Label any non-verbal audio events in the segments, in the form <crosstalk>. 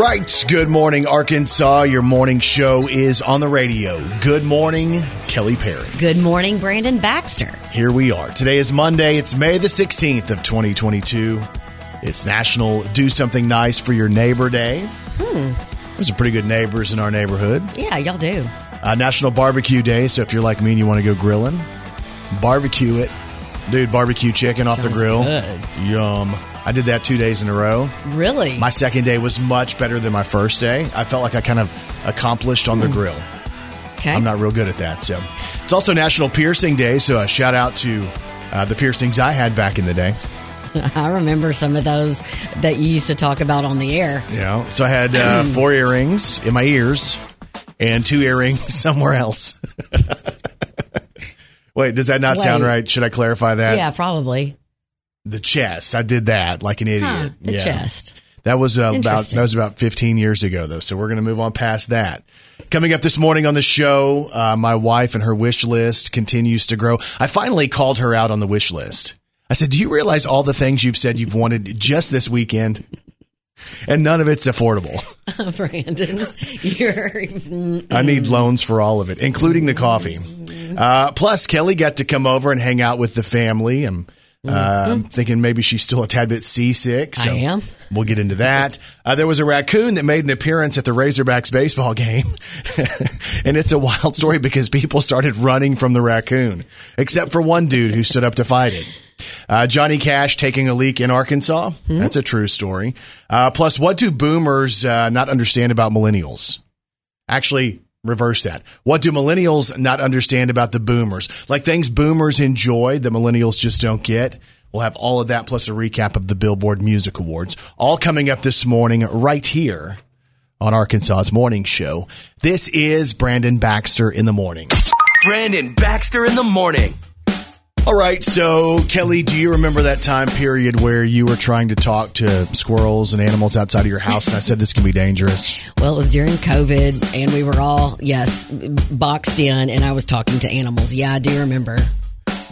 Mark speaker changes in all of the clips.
Speaker 1: right. Good morning, Arkansas. Your morning show is on the radio. Good morning, Kelly Perry.
Speaker 2: Good morning, Brandon Baxter.
Speaker 1: Here we are. Today is Monday. It's May the 16th of 2022. It's National Do Something Nice for Your Neighbor Day. Hmm. There's some pretty good neighbors in our neighborhood.
Speaker 2: Yeah, y'all do.
Speaker 1: Uh, National Barbecue Day. So if you're like me and you want to go grilling, barbecue it. Dude, barbecue chicken off the grill.
Speaker 2: good.
Speaker 1: Yum. I did that two days in a row.
Speaker 2: Really?
Speaker 1: My second day was much better than my first day. I felt like I kind of accomplished on the grill.
Speaker 2: okay.
Speaker 1: I'm not real good at that. So it's also National Piercing Day. So a shout out to uh, the piercings I had back in the day. <laughs>
Speaker 2: I remember some of those that you used to talk about on the air.
Speaker 1: Know, so I had uh, four earrings in my ears and two earrings <laughs> somewhere else. <laughs> Wait, does that not sound right? Should I clarify that?
Speaker 2: yeah, probably.
Speaker 1: The chest. I did that like an idiot.
Speaker 2: Huh, the
Speaker 1: yeah.
Speaker 2: chest.
Speaker 1: That was uh, about that was about 15 years ago though. So we're going to move on past that. Coming up this morning on the show, uh, my wife and her wish list continues to grow. I finally called her out on the wish list. I said, "Do you realize all the things you've said you've wanted just this weekend?" And none of it's affordable. <laughs>
Speaker 2: Brandon, you're.
Speaker 1: I need loans for all of it, including the coffee. Uh, plus, Kelly got to come over and hang out with the family. And uh, I'm thinking maybe she's still a tad bit seasick. So
Speaker 2: I am.
Speaker 1: We'll get into that. Uh, there was a raccoon that made an appearance at the Razorbacks baseball <laughs> game. and it's a wild story because people started running from the raccoon, except for one dude who stood up to fight it. Uh, Johnny Cash taking a leak in Arkansas. That's a true story. Uh, plus, what do boomers uh, not understand about millennials? Actually, reverse that. What do millennials not understand about the boomers? Like things boomers enjoy that millennials just don't get. We'll have all of that plus a recap of the Billboard Music Awards. All coming up this morning right here on Arkansas's Morning Show. This is Brandon Baxter in the morning.
Speaker 3: Brandon Baxter in the morning.
Speaker 1: All right, so Kelly, do you remember that time period where you were trying to talk to squirrels and animals outside of your house and I said this can be dangerous?
Speaker 2: Well, it was during COVID, and we were all, yes, boxed in, and I was talking to animals. Yeah, I do remember.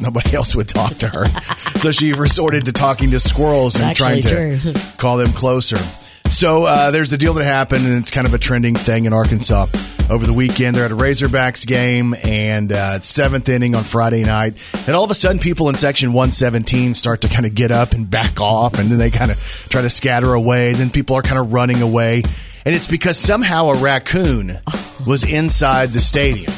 Speaker 1: nobody else would talk to her. so she resorted to talking to squirrels and trying to
Speaker 2: true.
Speaker 1: call them closer. So uh, there's the deal that happened, and it's kind of a trending thing in Arkansas. Over the weekend, they're at a Razorbacks game, and uh, it's seventh inning on Friday night. And all of a sudden, people in section 117 start to kind of get up and back off, and then they kind of try to scatter away. Then people are kind of running away. And it's because somehow a raccoon was inside the stadium.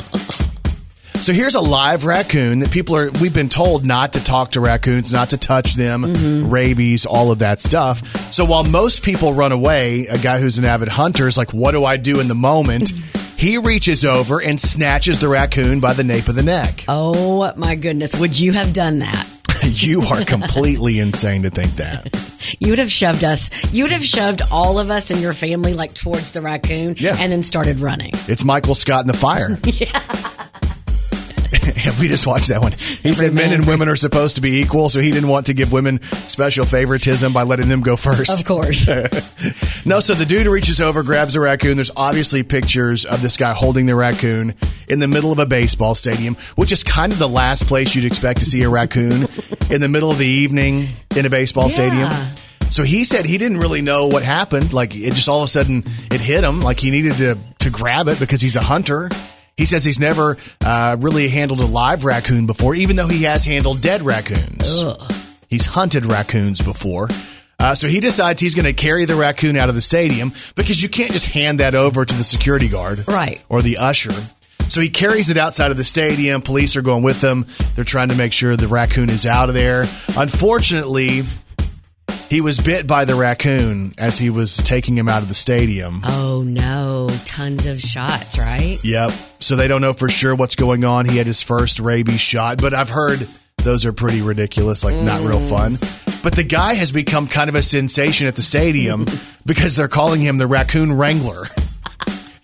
Speaker 1: So here's a live raccoon that people are, we've been told not to talk to raccoons, not to touch them, mm-hmm. rabies, all of that stuff. So while most people run away, a guy who's an avid hunter is like, what do I do in the moment? <laughs> he reaches over and snatches the raccoon by the nape of the neck.
Speaker 2: Oh, my goodness. Would you have done that? <laughs>
Speaker 1: you are completely <laughs> insane to think that.
Speaker 2: You would have shoved us, you would have shoved all of us and your family like towards the raccoon
Speaker 1: Yeah.
Speaker 2: and then started running.
Speaker 1: It's Michael Scott in the fire. Yeah. <laughs> we just watched that one. He said men and women are supposed to be equal, so he didn't want to give women special favoritism by letting them go first.
Speaker 2: Of course. <laughs>
Speaker 1: No, so the dude reaches over, grabs a raccoon. There's obviously pictures of this guy holding the raccoon in the middle of a baseball stadium, which is kind of the last place you'd expect to see a raccoon <laughs> in the middle of the evening in a baseball
Speaker 2: Yeah.
Speaker 1: stadium. So he said he didn't really know what happened. Like it just all of a sudden it hit him. Like he needed to to grab it because he's a hunter. He says he's never uh, really handled a live raccoon before, even though he has handled dead raccoons. He's hunted raccoons before. Uh, so he decides he's going to carry the raccoon out of the stadium because you can't just hand that over to the security guard
Speaker 2: Right.
Speaker 1: or the usher. So he carries it outside of the stadium. Police are going with him. They're trying to make sure the raccoon is out of there. Unfortunately, he was bit by the raccoon as he was taking him out of the stadium.
Speaker 2: oh no, tons of shots, right?
Speaker 1: Yep. So they don't know for sure what's going on. He had his first rabies shot, but I've heard those are pretty ridiculous, like not real mm. fun. But the guy has become kind of a sensation at the stadium <laughs> because they're calling him the raccoon wrangler.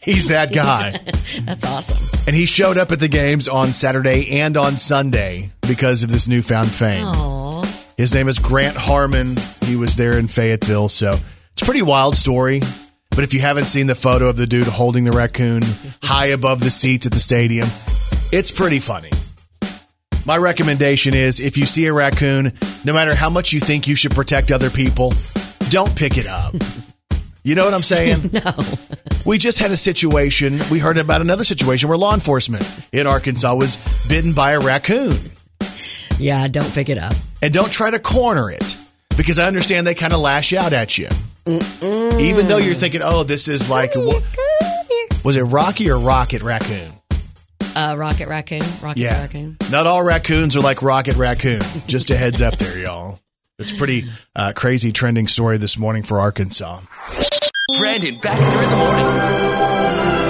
Speaker 1: He's that guy. <laughs>
Speaker 2: That's awesome.
Speaker 1: And he showed up at the games on Saturday and on Sunday because of this newfound fame.
Speaker 2: Aw.
Speaker 1: His name is Grant Harmon. He was there in Fayetteville. So it's a pretty wild story. But if you haven't seen the photo of the dude holding the raccoon high above the seats at the stadium, it's pretty funny. My recommendation is if you see a raccoon, no matter how much you think you should protect other people, don't pick it up. You know what I'm saying? <laughs>
Speaker 2: No.
Speaker 1: We just had a situation. We heard about another situation where law enforcement in Arkansas was bitten by a raccoon.
Speaker 2: Yeah, don't pick it up.
Speaker 1: And don't try to corner it because I understand they kind of lash out at you. Even though you're thinking, oh, this is like, wha- was it Rocky or Rocket Raccoon?
Speaker 2: Uh, Rocket Raccoon. Rocket
Speaker 1: Yeah.
Speaker 2: Raccoon.
Speaker 1: Not all raccoons are like Rocket Raccoon. Just a heads up there, y'all. It's a pretty uh, crazy trending story this morning for Arkansas.
Speaker 3: Brandon Baxter in the morning.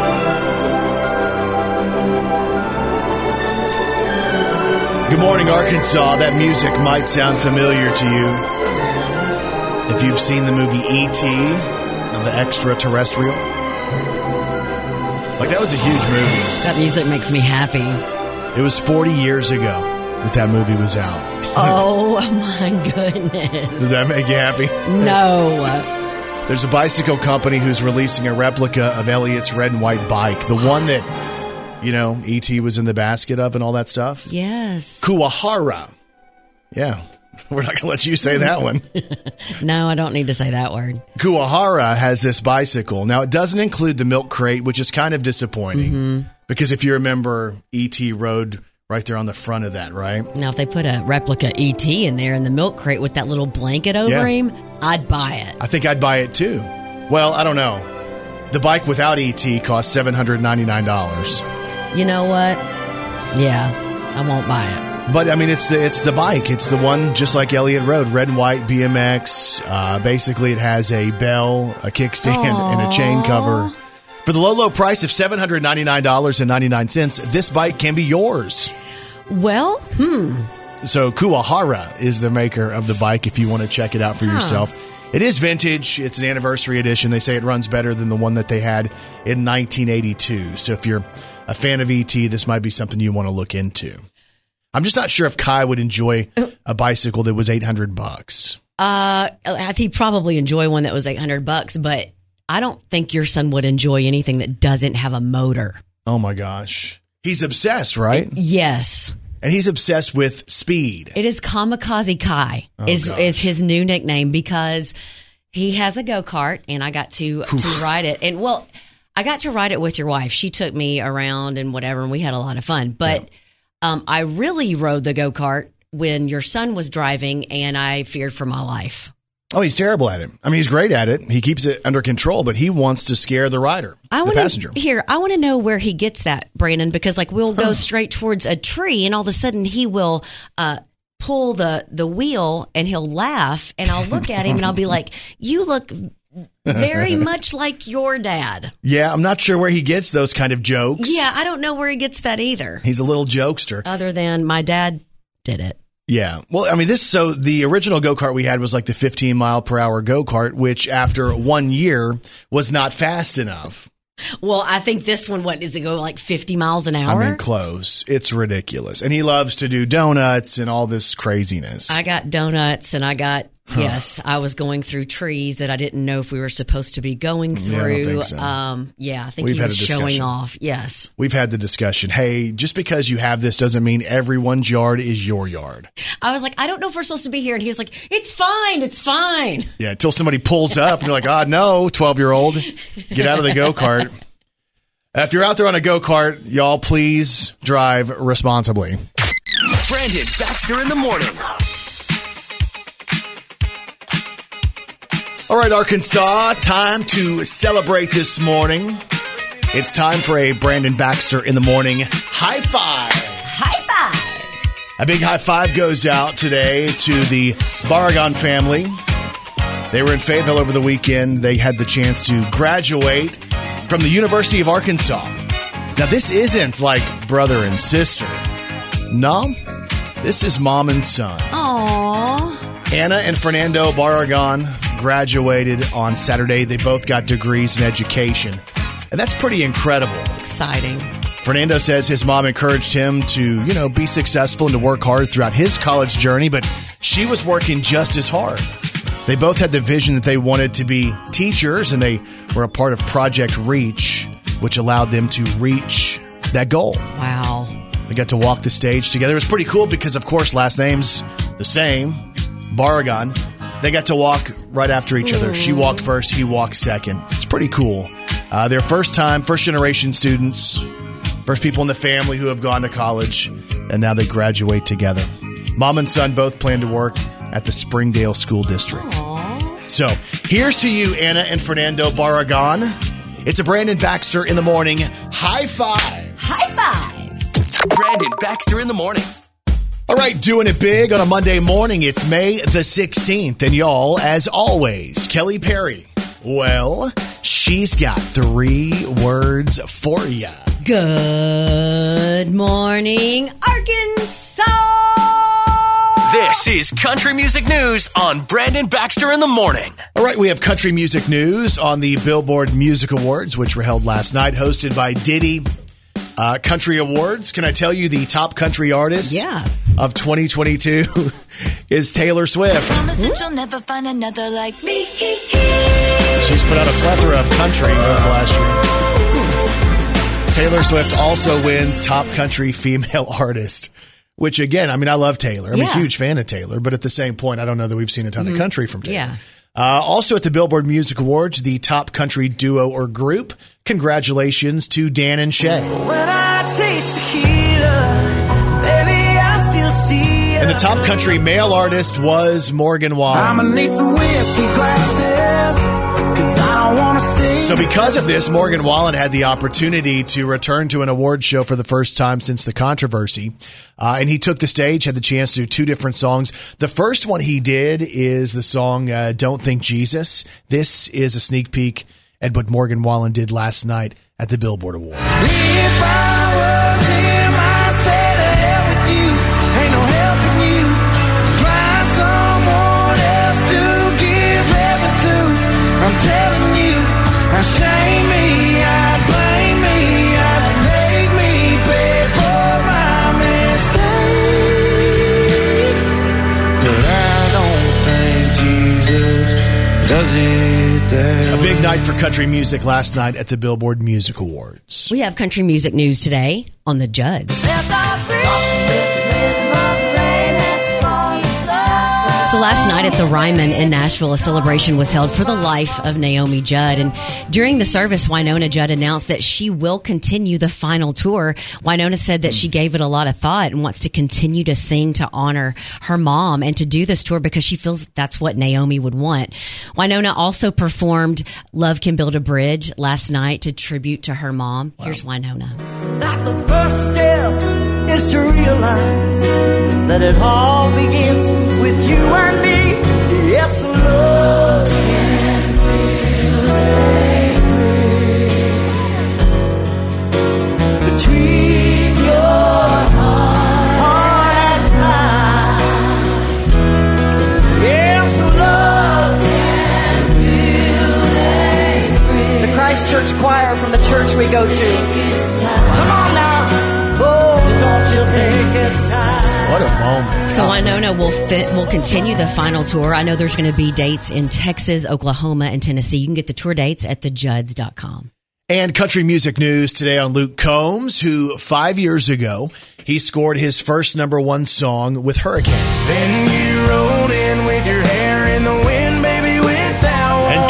Speaker 1: Good morning, Arkansas. That music might sound familiar to you. If you've seen the movie E.T., the extraterrestrial. Like, that was a huge movie.
Speaker 2: That music makes me happy.
Speaker 1: It was 40 years ago that that movie was out.
Speaker 2: Oh <laughs> my goodness.
Speaker 1: Does that make you happy?
Speaker 2: No.
Speaker 1: There's a bicycle company who's releasing a replica of Elliot's red and white bike, the one that, you know, E.T. was in the basket of and all that stuff.
Speaker 2: Yes.
Speaker 1: Kuwahara. Yeah. <laughs> We're not going to let you say that one. <laughs>
Speaker 2: No, I don't need to say that word.
Speaker 1: Kuwahara has this bicycle. Now, it doesn't include the milk crate, which is kind of disappointing mm-hmm. because if you remember, ET rode right there on the front of that, right?
Speaker 2: Now, if they put a replica ET in there in the milk crate with that little blanket over
Speaker 1: Yeah.
Speaker 2: him, I'd buy it.
Speaker 1: I think I'd buy it too. Well, I don't know. The bike without ET costs $799.
Speaker 2: You know what? Yeah, I won't buy it.
Speaker 1: But I mean, it's it's the bike. It's the one just like Elliott rode, red and white BMX. Uh, basically, it has a bell, a kickstand, and a chain cover. For the low, low price of seven hundred ninety nine dollars and ninety nine cents, this bike can be yours.
Speaker 2: Well, hmm.
Speaker 1: So Kuwahara is the maker of the bike. If you want to check it out for yourself, it is vintage. It's an anniversary edition. They say it runs better than the one that they had in 1982. So if you're a fan of ET, this might be something you want to look into. I'm just not sure if Kai would enjoy a bicycle that was 800 bucks.
Speaker 2: Uh, he'd probably enjoy one that was 800 bucks, but I don't think your son would enjoy anything that doesn't have a motor.
Speaker 1: Oh my gosh. He's obsessed, right?
Speaker 2: Yes.
Speaker 1: And he's obsessed with speed.
Speaker 2: It is Kamikaze Kai is
Speaker 1: gosh.
Speaker 2: is his new nickname because he has a go kart and I got to to ride it and well I got to ride it with your wife. She took me around and whatever and we had a lot of fun. But um, I really rode the go kart when your son was driving and I feared for my life.
Speaker 1: Oh, he's terrible at it. I mean, he's great at it. He keeps it under control, but he wants to scare the rider,
Speaker 2: I
Speaker 1: the
Speaker 2: want
Speaker 1: passenger.
Speaker 2: here. I want to know where he gets that, Brandon, because like we'll go straight towards a tree, and all of a sudden he will uh, pull the the wheel, and he'll laugh, and I'll look at him, and I'll be <laughs> like, "You look very much like your dad."
Speaker 1: Yeah, I'm not sure where he gets those kind of jokes.
Speaker 2: Yeah, I don't know where he gets that either,
Speaker 1: He's a little jokester.
Speaker 2: other than my dad did it.
Speaker 1: Yeah. Well, I mean, this, so the original go kart we had was like the 15 mile per hour go kart, which after one year was not fast enough.
Speaker 2: Well, I think this one, what does it go like fifty miles an hour?
Speaker 1: I mean, close. It's ridiculous. And he loves to do donuts and all this craziness.
Speaker 2: I got donuts and I got yes, I was going through trees that I didn't know if we were supposed to be going
Speaker 1: Yeah, I
Speaker 2: through.
Speaker 1: think so.
Speaker 2: Um yeah, I think
Speaker 1: We've
Speaker 2: he
Speaker 1: had
Speaker 2: was
Speaker 1: a
Speaker 2: showing off. Yes.
Speaker 1: We've had the discussion. Hey, just because you have this doesn't mean everyone's yard is your yard.
Speaker 2: I was like, I don't know if we're supposed to be here and he was like, It's fine, it's fine.
Speaker 1: Yeah, until somebody pulls up and you're like, ah, no, 12 year old, get out of the go kart. <laughs> If you're out there on a go kart, y'all please drive responsibly.
Speaker 3: Brandon Baxter in the morning.
Speaker 1: All right, Arkansas, time to celebrate this morning. It's time for a Brandon Baxter in the morning high five.
Speaker 2: High five.
Speaker 1: A big high five goes out today to the Barragan family. They were in Fayetteville over the weekend. They had the chance to graduate from the University of Arkansas. Now, this isn't like brother and sister. No, this is mom and son.
Speaker 2: Aww.
Speaker 1: Anna and Fernando Barragan graduated on Saturday. They both got degrees in education. And that's pretty incredible.
Speaker 2: Exciting.
Speaker 1: Fernando says his mom encouraged him to, you know, be successful and to work hard throughout his college journey, but she was working just as hard. They both had the vision that they wanted to be teachers, and they were a part of Project Reach, which allowed them to reach that goal.
Speaker 2: Wow.
Speaker 1: They got to walk the stage together. It was pretty cool because, of course, last names the same, Barragan. They got to walk right after each other. She walked first, he walked second. It's pretty cool. Uh, they're first time, first generation students, first people in the family who have gone to college, and now they graduate together. Mom and son both plan to work at the Springdale School District. So here's to you, Anna and Fernando Barragan. It's a Brandon Baxter in the morning. High five.
Speaker 2: High five.
Speaker 3: Brandon Baxter in the morning.
Speaker 1: All right, doing it big on a Monday morning. It's May the 16th. And y'all, as always, Kelly Perry. Well, she's got three words for you.
Speaker 2: Good morning, Arkansas.
Speaker 3: This is Country Music News on Brandon Baxter in the morning.
Speaker 1: All right, we have country music news on the Billboard Music Awards, which were held last night, hosted by Diddy. Uh, country Awards. Can I tell you the top country artist
Speaker 2: Yeah.
Speaker 1: of 2022 <laughs> is Taylor Swift.
Speaker 4: Promise that you'll never find another like me.
Speaker 1: She's put out a plethora of country over the last year. Taylor Swift also wins top country female <laughs> artist. Which again, I mean, I love Taylor. I'm a
Speaker 2: Yeah. Mm-hmm.
Speaker 1: huge fan of Taylor, but at the same point, I don't know that we've seen a ton of country from Taylor.
Speaker 2: Yeah.
Speaker 1: Uh, also at the Billboard Music Awards, the top country duo or group. Congratulations to Dan and Shay.
Speaker 5: When I taste tequila, baby, I still see you.
Speaker 1: And the top country male artist was Morgan Wallen. So, because of this, Morgan Wallen had the opportunity to return to an award show for the first time since the controversy. Uh, and he took the stage, had the chance to do two different songs. The first one he did is the song uh, Don't Think Jesus. This is a sneak peek at what Morgan Wallen did last night at the Billboard Awards.
Speaker 5: For
Speaker 1: country music last night at the Billboard Music Awards.
Speaker 2: We have country music news today on the Judds. Last night at the Ryman in Nashville, a celebration was held for the life of Naomi Judd. And during the service, Wynonna Judd announced that she will continue the final tour. Wynonna said that she gave it a lot of thought and wants to continue to sing to honor her mom and to do this tour because she feels that's what Naomi would want. Wynonna also performed Love Can Build a Bridge last night to tribute to her mom. Here's Wynonna.
Speaker 5: that the first step is to realize that it all begins with you and Church choir from the church we go to. Come on now. Oh, don't you think it's time?
Speaker 1: What a moment.
Speaker 2: So Wynonna will fit will continue the final tour. I know there's going to be dates in Texas, Oklahoma, and Tennessee. You can get the tour dates at thejudds.com.
Speaker 1: And country music news today on Luke Combs, who five years ago, he scored his first number one song with Hurricane.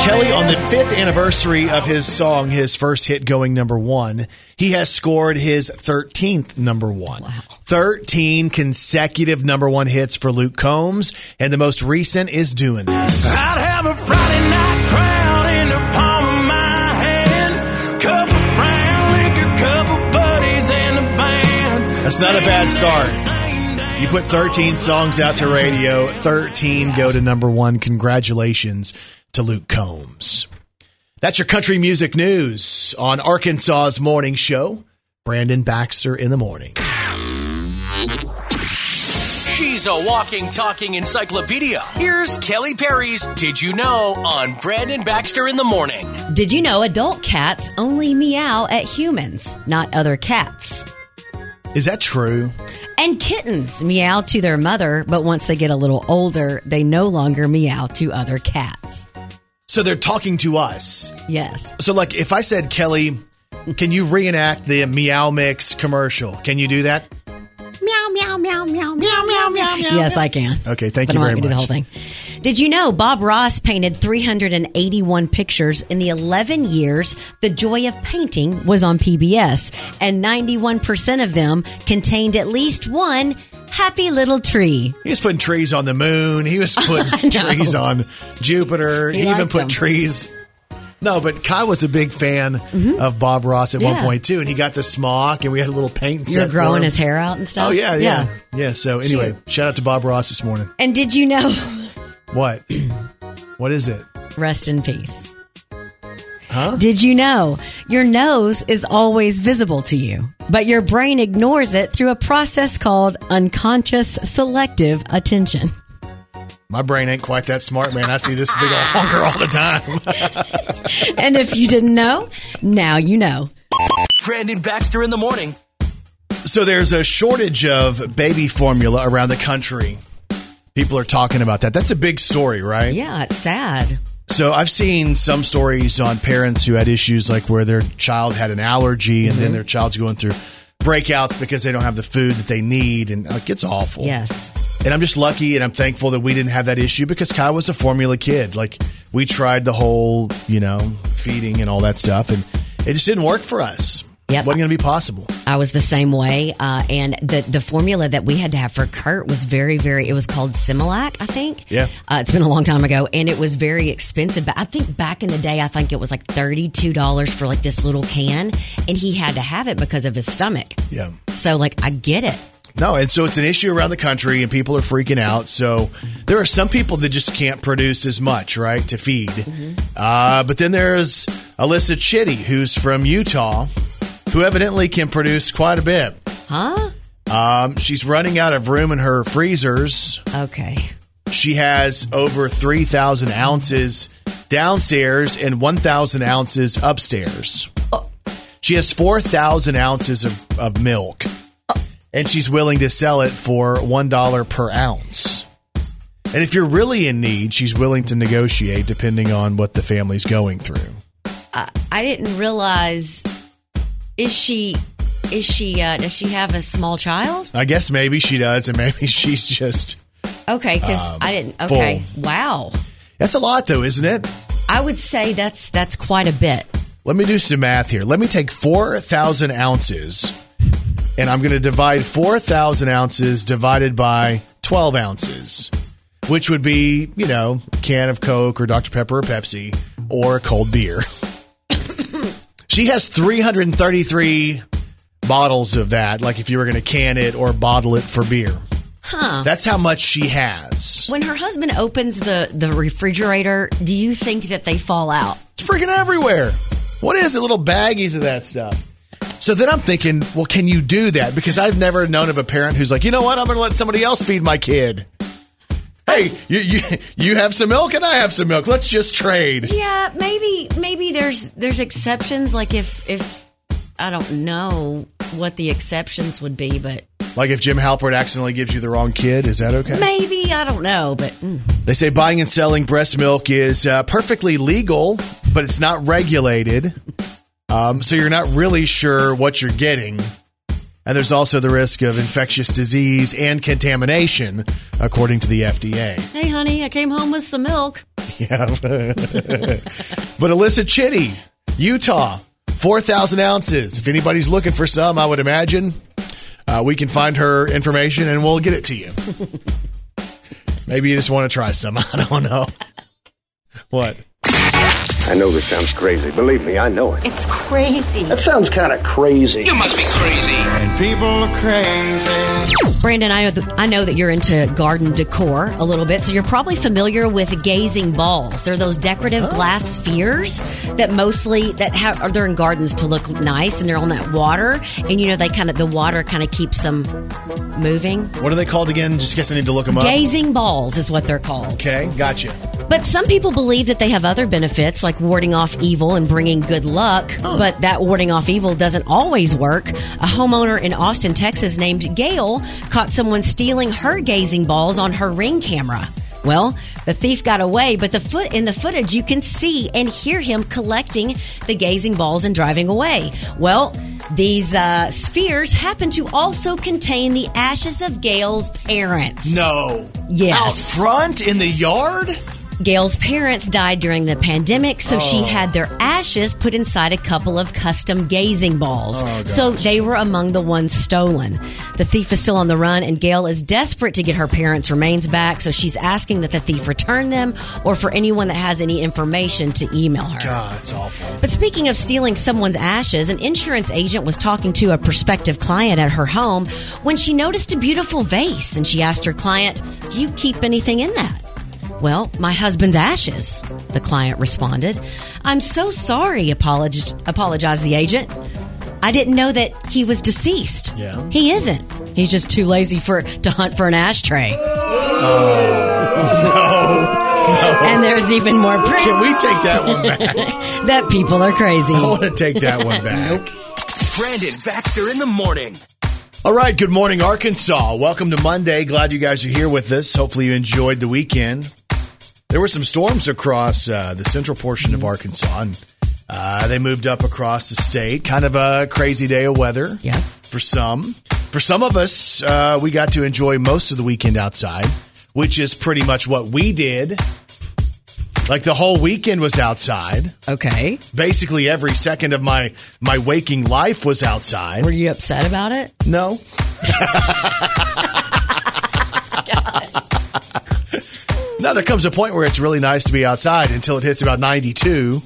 Speaker 1: Kelly, on the fifth anniversary of his song, his first hit going number one, he has scored his 13th number one. 13 consecutive number one hits for Luke Combs, and the most recent is doing this.
Speaker 5: I'd have a Friday night crowd in the palm of my hand. Cup of brown liquor, couple buddies and a band.
Speaker 1: That's not a bad start. You put 13 songs out to radio, 13 go to number one. Congratulations to Luke Combs. That's your country music news on Arkansas's morning show. Brandon Baxter in the morning.
Speaker 3: She's a walking, talking encyclopedia. Here's Kelly Perry's Did You Know on Brandon Baxter in the morning.
Speaker 2: Did you know adult cats only meow at humans, not other cats?
Speaker 1: Is that true?
Speaker 2: And kittens meow to their mother, but once they get a little older, they no longer meow to other cats.
Speaker 1: So they're talking to us.
Speaker 2: Yes.
Speaker 1: So, like, if I said, Kelly, can you reenact the Meow Mix commercial? Can you do that?
Speaker 2: Meow, meow, meow, meow, meow, meow, meow, meow. Yes, I can.
Speaker 1: Okay, thank
Speaker 2: but
Speaker 1: you
Speaker 2: I'm
Speaker 1: very much.
Speaker 2: do the whole thing. Did you know Bob Ross painted 381 pictures in the 11 years The Joy of Painting was on PBS, and 91% of them contained at least one happy little tree.
Speaker 1: He was putting trees on the moon. He was <laughs> putting trees on Jupiter.
Speaker 2: He
Speaker 1: He, even put
Speaker 2: them.
Speaker 1: trees. No, but Kai was a big fan of Bob Ross at one
Speaker 2: Mm-hmm.
Speaker 1: Point too, and he got the smock, and we had a little paint.
Speaker 2: You're growing his hair out and stuff.
Speaker 1: Oh yeah, yeah, yeah. So anyway, shout out to Bob Ross this morning.
Speaker 2: And did you know? <laughs>
Speaker 1: What? <clears throat> what is it?
Speaker 2: Rest in peace.
Speaker 1: Huh?
Speaker 2: Did you know your nose is always visible to you, but your brain ignores it through a process called unconscious selective attention?
Speaker 1: My brain ain't quite that smart, man. I see this big old honker all the time. <laughs>
Speaker 2: And if you didn't know, now you know.
Speaker 3: Brandon Baxter in the morning.
Speaker 1: So there's a shortage of baby formula around the country. People are talking about that. That's a big story, right?
Speaker 2: Yeah, it's sad.
Speaker 1: So I've seen some stories on parents who had issues like where their child had an allergy and
Speaker 2: Mm-hmm.
Speaker 1: then their child's going through breakouts because they don't have the food that they need and like it's awful.
Speaker 2: Yes.
Speaker 1: And I'm just lucky and I'm thankful that we didn't have that issue because Kai was a formula kid. Like we tried the whole, you know, feeding and all that stuff and it just didn't work for us.
Speaker 2: Yep.
Speaker 1: Wasn't going to be possible.
Speaker 2: I was the same way. Uh, and the, the formula that we had to have for Kurt was very, very, it was called Similac, I think.
Speaker 1: Yeah.
Speaker 2: Uh, it's been a long time ago and it was very expensive. But I think back in the day, I think it was like $32 for like this little can. And he had to have it because of his stomach.
Speaker 1: Yeah.
Speaker 2: So, like, I get it.
Speaker 1: No, and so it's an issue around the country, and people are freaking out. So there are some people that just can't produce as much, right, to feed. Uh, but then there's Alyssa Chitty, who's from Utah, who evidently can produce quite a bit.
Speaker 2: Huh?
Speaker 1: Um, she's running out of room in her freezers.
Speaker 2: Okay.
Speaker 1: She has over 3,000 ounces downstairs and 1,000 ounces upstairs. She has 4,000 ounces of, of milk, and she's willing to sell it for $1 per ounce. And if you're really in need, she's willing to negotiate depending on what the family's going through.
Speaker 2: I didn't realize. Is she. Is she, uh, does she have a small child?
Speaker 1: I guess maybe she does, and maybe <laughs> she's just.
Speaker 2: Okay, because I didn't. Okay, wow.
Speaker 1: That's a lot, though, isn't it?
Speaker 2: I would say that's that's quite a bit.
Speaker 1: Let me do some math here. Let me take 4,000 ounces and I'm going to divide 4,000 ounces divided by 12 ounces, which would be, you know, a can of Coke or Dr. Pepper or Pepsi or a cold beer. <laughs> she has 333 bottles of that, like if you were going to can it or bottle it for beer.
Speaker 2: Huh.
Speaker 1: That's how much she has.
Speaker 2: When her husband opens the the refrigerator, do you think that they fall out?
Speaker 1: It's freaking everywhere. What is it? Little baggies of that stuff. So then I'm thinking, well, can you do that? Because I've never known of a parent who's like, you know what? I'm going to let somebody else feed my kid. Hey, you, you you have some milk and I have some milk. Let's just trade.
Speaker 2: Yeah, maybe maybe there's there's exceptions. Like if if I don't know what the exceptions would be, but
Speaker 1: Like if Jim Halpert accidentally gives you the wrong kid, is that okay?
Speaker 2: maybe I don't know. But mm,
Speaker 1: They say buying and selling breast milk is uh, perfectly legal, but it's not regulated. Um, so you're not really sure what you're getting. And there's also the risk of infectious disease and contamination, according to the FDA.
Speaker 2: hey, honey, I came home with some milk.
Speaker 1: Yeah. <laughs> but Alyssa Chitty, Utah, 4,000 ounces. If anybody's looking for some, I would imagine uh, we can find her information and we'll get it to you. <laughs> Maybe you just want to try some. <laughs> I don't know. What?
Speaker 6: I know this sounds crazy. Believe me, I know it.
Speaker 5: It's crazy.
Speaker 7: That sounds kind of crazy. You must be crazy.
Speaker 8: And people are crazy.
Speaker 2: Brandon, I know, that, I know that you're into garden decor a little bit, so you're probably familiar with gazing balls. They're those decorative oh. glass spheres that mostly that have are they're in gardens to look nice, and they're on that water, and you know they kind of the water kind of keeps them moving.
Speaker 1: What are they called again? Just guess I need to look them up.
Speaker 2: Gazing balls is what they're called.
Speaker 1: Okay, gotcha.
Speaker 2: But some people believe that they have other benefits, like warding off evil and bringing good luck. But that warding off evil doesn't always work. A homeowner in Austin, Texas, named Gail, caught someone stealing her gazing balls on her ring camera. Well, the thief got away, but the foot in the footage you can see and hear him collecting the gazing balls and driving away. Well, These uh, spheres happen to also contain the ashes of Gail's parents.
Speaker 1: No.
Speaker 2: Yes.
Speaker 1: Out front in the yard?
Speaker 2: Gail's parents died during the pandemic, so she
Speaker 1: Oh.
Speaker 2: had their ashes put inside a couple of custom gazing balls.
Speaker 1: Oh,
Speaker 2: so they were among the ones stolen. The thief is still on the run, and Gail is desperate to get her parents' remains back, so she's asking that the thief return them or for anyone that has any information to email her.
Speaker 1: God, it's awful.
Speaker 2: But speaking of stealing someone's ashes, an insurance agent was talking to a prospective client at her home when she noticed a beautiful vase and she asked her client, Do you keep anything in that? Well, my husband's ashes, the client responded. I'm so sorry, apologized, apologized the agent. I didn't know that he was deceased.
Speaker 1: Yeah.
Speaker 2: He isn't. He's just too lazy for to hunt for an ashtray. Oh, no, <laughs> no. And there's even more proof
Speaker 1: Can we take that one back? <laughs>
Speaker 2: that people are crazy.
Speaker 1: I want to take that one back.
Speaker 2: Nope.
Speaker 3: Brandon Baxter in the morning.
Speaker 1: All right, good morning, Arkansas. Welcome to Monday. Glad you guys are here with us. Hopefully, you enjoyed the weekend. There were some storms across uh, the central portion of Arkansas, and uh, they moved up across the state. Kind of a crazy day of weather
Speaker 2: Yeah.
Speaker 1: for some. For some of us, uh, we got to enjoy most of the weekend outside, which is pretty much what we did. Like the whole weekend was outside.
Speaker 2: Okay.
Speaker 1: Basically, every second of my my waking life was outside.
Speaker 2: Were you upset about it?
Speaker 1: No. <laughs> now there comes a point where it's really nice to be outside until it hits about 92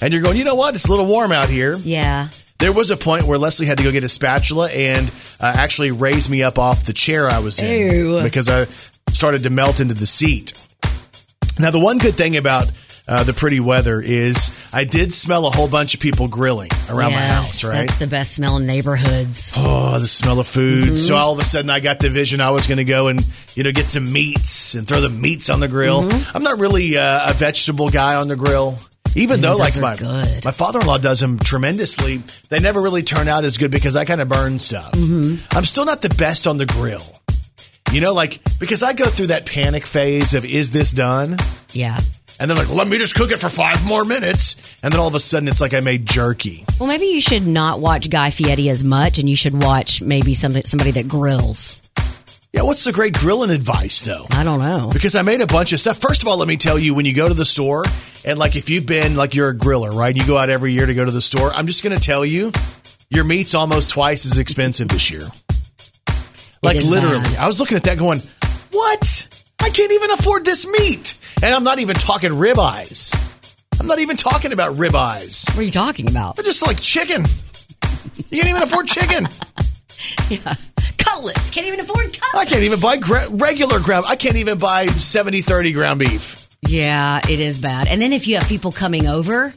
Speaker 1: and you're going, "You know what? It's a little warm out here."
Speaker 2: Yeah.
Speaker 1: There was a point where Leslie had to go get a spatula and uh, actually raise me up off the chair I was in
Speaker 2: Ew.
Speaker 1: because I started to melt into the seat. Now, the one good thing about uh, the pretty weather is I did smell a whole bunch of people grilling around my house, right?
Speaker 2: That's the best smell in neighborhoods.
Speaker 1: Oh, the smell of food. So all of a sudden I got the vision I was going to go and, you know, get some meats and throw the meats on the grill. I'm not really uh, a vegetable guy on the grill. Even though, like my
Speaker 2: good.
Speaker 1: my father in law does them tremendously, they never really turn out as good because I kind of burn stuff. I'm still not the best on the grill, you know, like because I go through that panic phase of is this done,
Speaker 2: Yeah.
Speaker 1: And then like let me just cook it for five more minutes, and then all of a sudden it's like I made jerky.
Speaker 2: Well, maybe you should not watch Guy Fieri as much, and you should watch maybe somebody somebody that grills.
Speaker 1: Yeah, what's the great grilling advice though?
Speaker 2: I don't know.
Speaker 1: because I made a bunch of stuff. First of all, let me tell you when you go to the store and like if you've been like you're a griller, right? You go out every year to go to the store. I'm just going to tell you, your meat's almost twice as expensive this year. Like literally,
Speaker 2: bad.
Speaker 1: I was looking at that going, "What? I can't even afford this meat." And I'm not even talking ribeyes. I'm not even talking about ribeyes.
Speaker 2: What are you talking about?
Speaker 1: They're just like chicken. You can't even afford chicken. <laughs> Yeah.
Speaker 2: Cutlets. Can't even afford cutlets.
Speaker 1: I can't even buy gra- regular ground. I can't even buy 70 30 ground beef.
Speaker 2: Yeah, it is bad. And then if you have people coming over,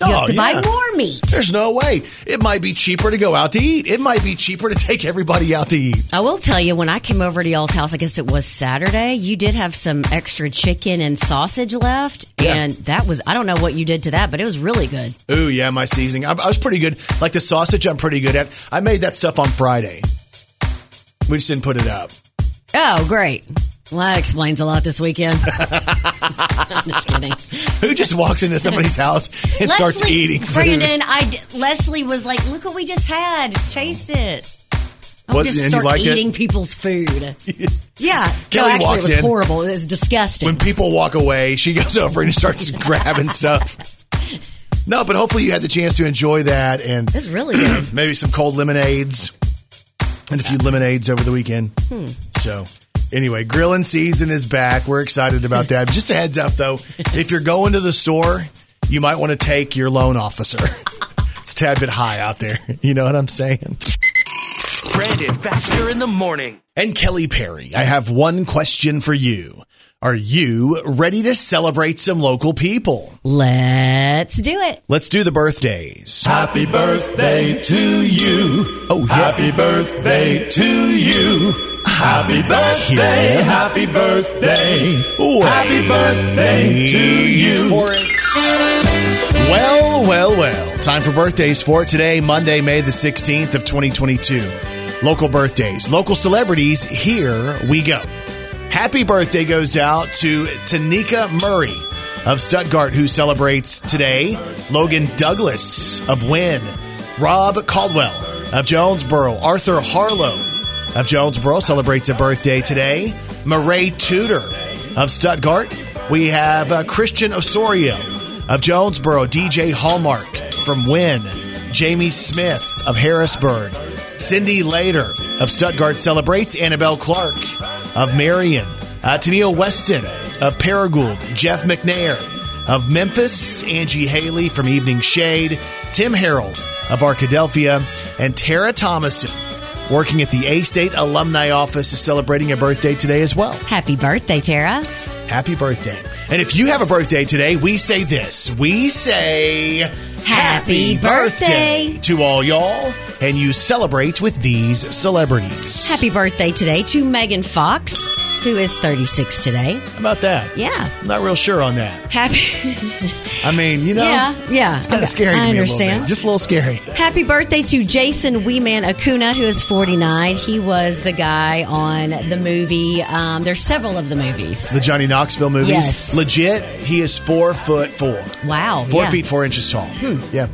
Speaker 2: you
Speaker 1: Oh,
Speaker 2: have to
Speaker 1: yeah.
Speaker 2: buy more meat.
Speaker 1: There's no way. It might be cheaper to go out to eat. It might be cheaper to take everybody out to eat.
Speaker 2: I will tell you, when I came over to y'all's house, I guess it was Saturday, you did have some extra chicken and sausage left.
Speaker 1: Yeah.
Speaker 2: And that was, I don't know what you did to that, but it was really good.
Speaker 1: Ooh, yeah, my seasoning. I, I was pretty good. Like the sausage, I'm pretty good at. I made that stuff on Friday. We just didn't put it up.
Speaker 2: Oh, great. Well, that explains a lot this weekend. I'm <laughs> <laughs> just kidding.
Speaker 1: Who just walks into somebody's house and starts eating food?
Speaker 2: Brandon, I Leslie was like, "Look what we just had. Taste it." I
Speaker 1: What,
Speaker 2: just start
Speaker 1: it?
Speaker 2: eating people's food. <laughs> Yeah, no,
Speaker 1: Kelly
Speaker 2: actually,
Speaker 1: walks
Speaker 2: it was
Speaker 1: in.
Speaker 2: horrible. It was disgusting.
Speaker 1: When people walk away, she goes over and starts grabbing stuff. No, but hopefully you had the chance to enjoy that and
Speaker 2: it was really good. <clears throat>
Speaker 1: maybe some cold lemonades and a few lemonades over the weekend.
Speaker 2: Hmm.
Speaker 1: So, anyway, grilling season is back. We're excited about that. Just a heads up, though, if you're going to the store, you might want to take your loan officer. <laughs> it's a tad bit high out there. You know what I'm saying?
Speaker 3: Brandon Baxter in the morning.
Speaker 1: And Kelly Perry, I have one question for you. Are you ready to celebrate some local people?
Speaker 2: Let's do it.
Speaker 1: Let's do the birthdays.
Speaker 5: Happy birthday to you.
Speaker 1: Oh, yeah.
Speaker 5: Happy birthday to you. Happy birthday,
Speaker 1: Yeah.
Speaker 5: happy birthday.
Speaker 1: Wait
Speaker 5: Happy birthday to you.
Speaker 1: For it. Well, well, well. Time for birthdays for today, Monday, May the 16th of 2022. Local birthdays, local celebrities, here we go. Happy birthday goes out to Tanika Murray of Stuttgart, who celebrates today. Logan Douglas of Wynne. Rob Caldwell of Jonesboro. Arthur Harlow of Jonesboro celebrates a birthday today. Murray Tudor of Stuttgart. We have uh, Christian Osorio of Jonesboro. DJ Hallmark from Wynne. Jamie Smith of Harrisburg. Cindy Later of Stuttgart celebrates. Annabelle Clark of Marion. Uh, Tennille Weston of Paragould. Jeff McNair of Memphis. Angie Haley from Evening Shade. Tim Harrell of Arkadelphia. And Tara Thomason working at the A State Alumni Office is celebrating a birthday today as well.
Speaker 2: Happy birthday, Tara.
Speaker 1: Happy birthday. And if you have a birthday today, we say this. We say
Speaker 2: Happy birthday.
Speaker 1: to all y'all, and you celebrate with these celebrities.
Speaker 2: Happy birthday today to Megan Fox, who is 36 today.
Speaker 1: How about that?
Speaker 2: Yeah.
Speaker 1: I'm not real sure on that.
Speaker 2: Happy
Speaker 1: I mean, you know,
Speaker 2: Yeah, yeah.
Speaker 1: it's kind of scary
Speaker 2: I
Speaker 1: me a
Speaker 2: understand.
Speaker 1: little. Just a little scary.
Speaker 2: Happy birthday to Jason Wee Man Acuna, who is 49. He was the guy on the movie. Um, there's several of the movies.
Speaker 1: The Johnny Knoxville movies.
Speaker 2: Yes.
Speaker 1: Legit, he is four foot four.
Speaker 2: Wow.
Speaker 1: Four
Speaker 2: yeah. Hmm.
Speaker 1: feet four inches tall. Yeah.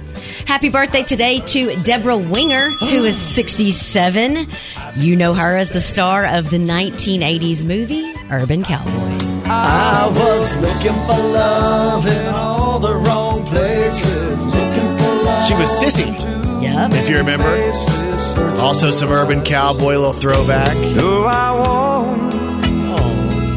Speaker 2: Happy birthday today to Debra Winger, who is 67. You know her as the star of the 1980s movie Urban Cowboy.
Speaker 5: I was looking for love in all the wrong places. Looking for love.
Speaker 1: She was Sissy,
Speaker 2: Yep.
Speaker 1: if you remember. Also, some urban cowboy little throwback.
Speaker 8: No, I won't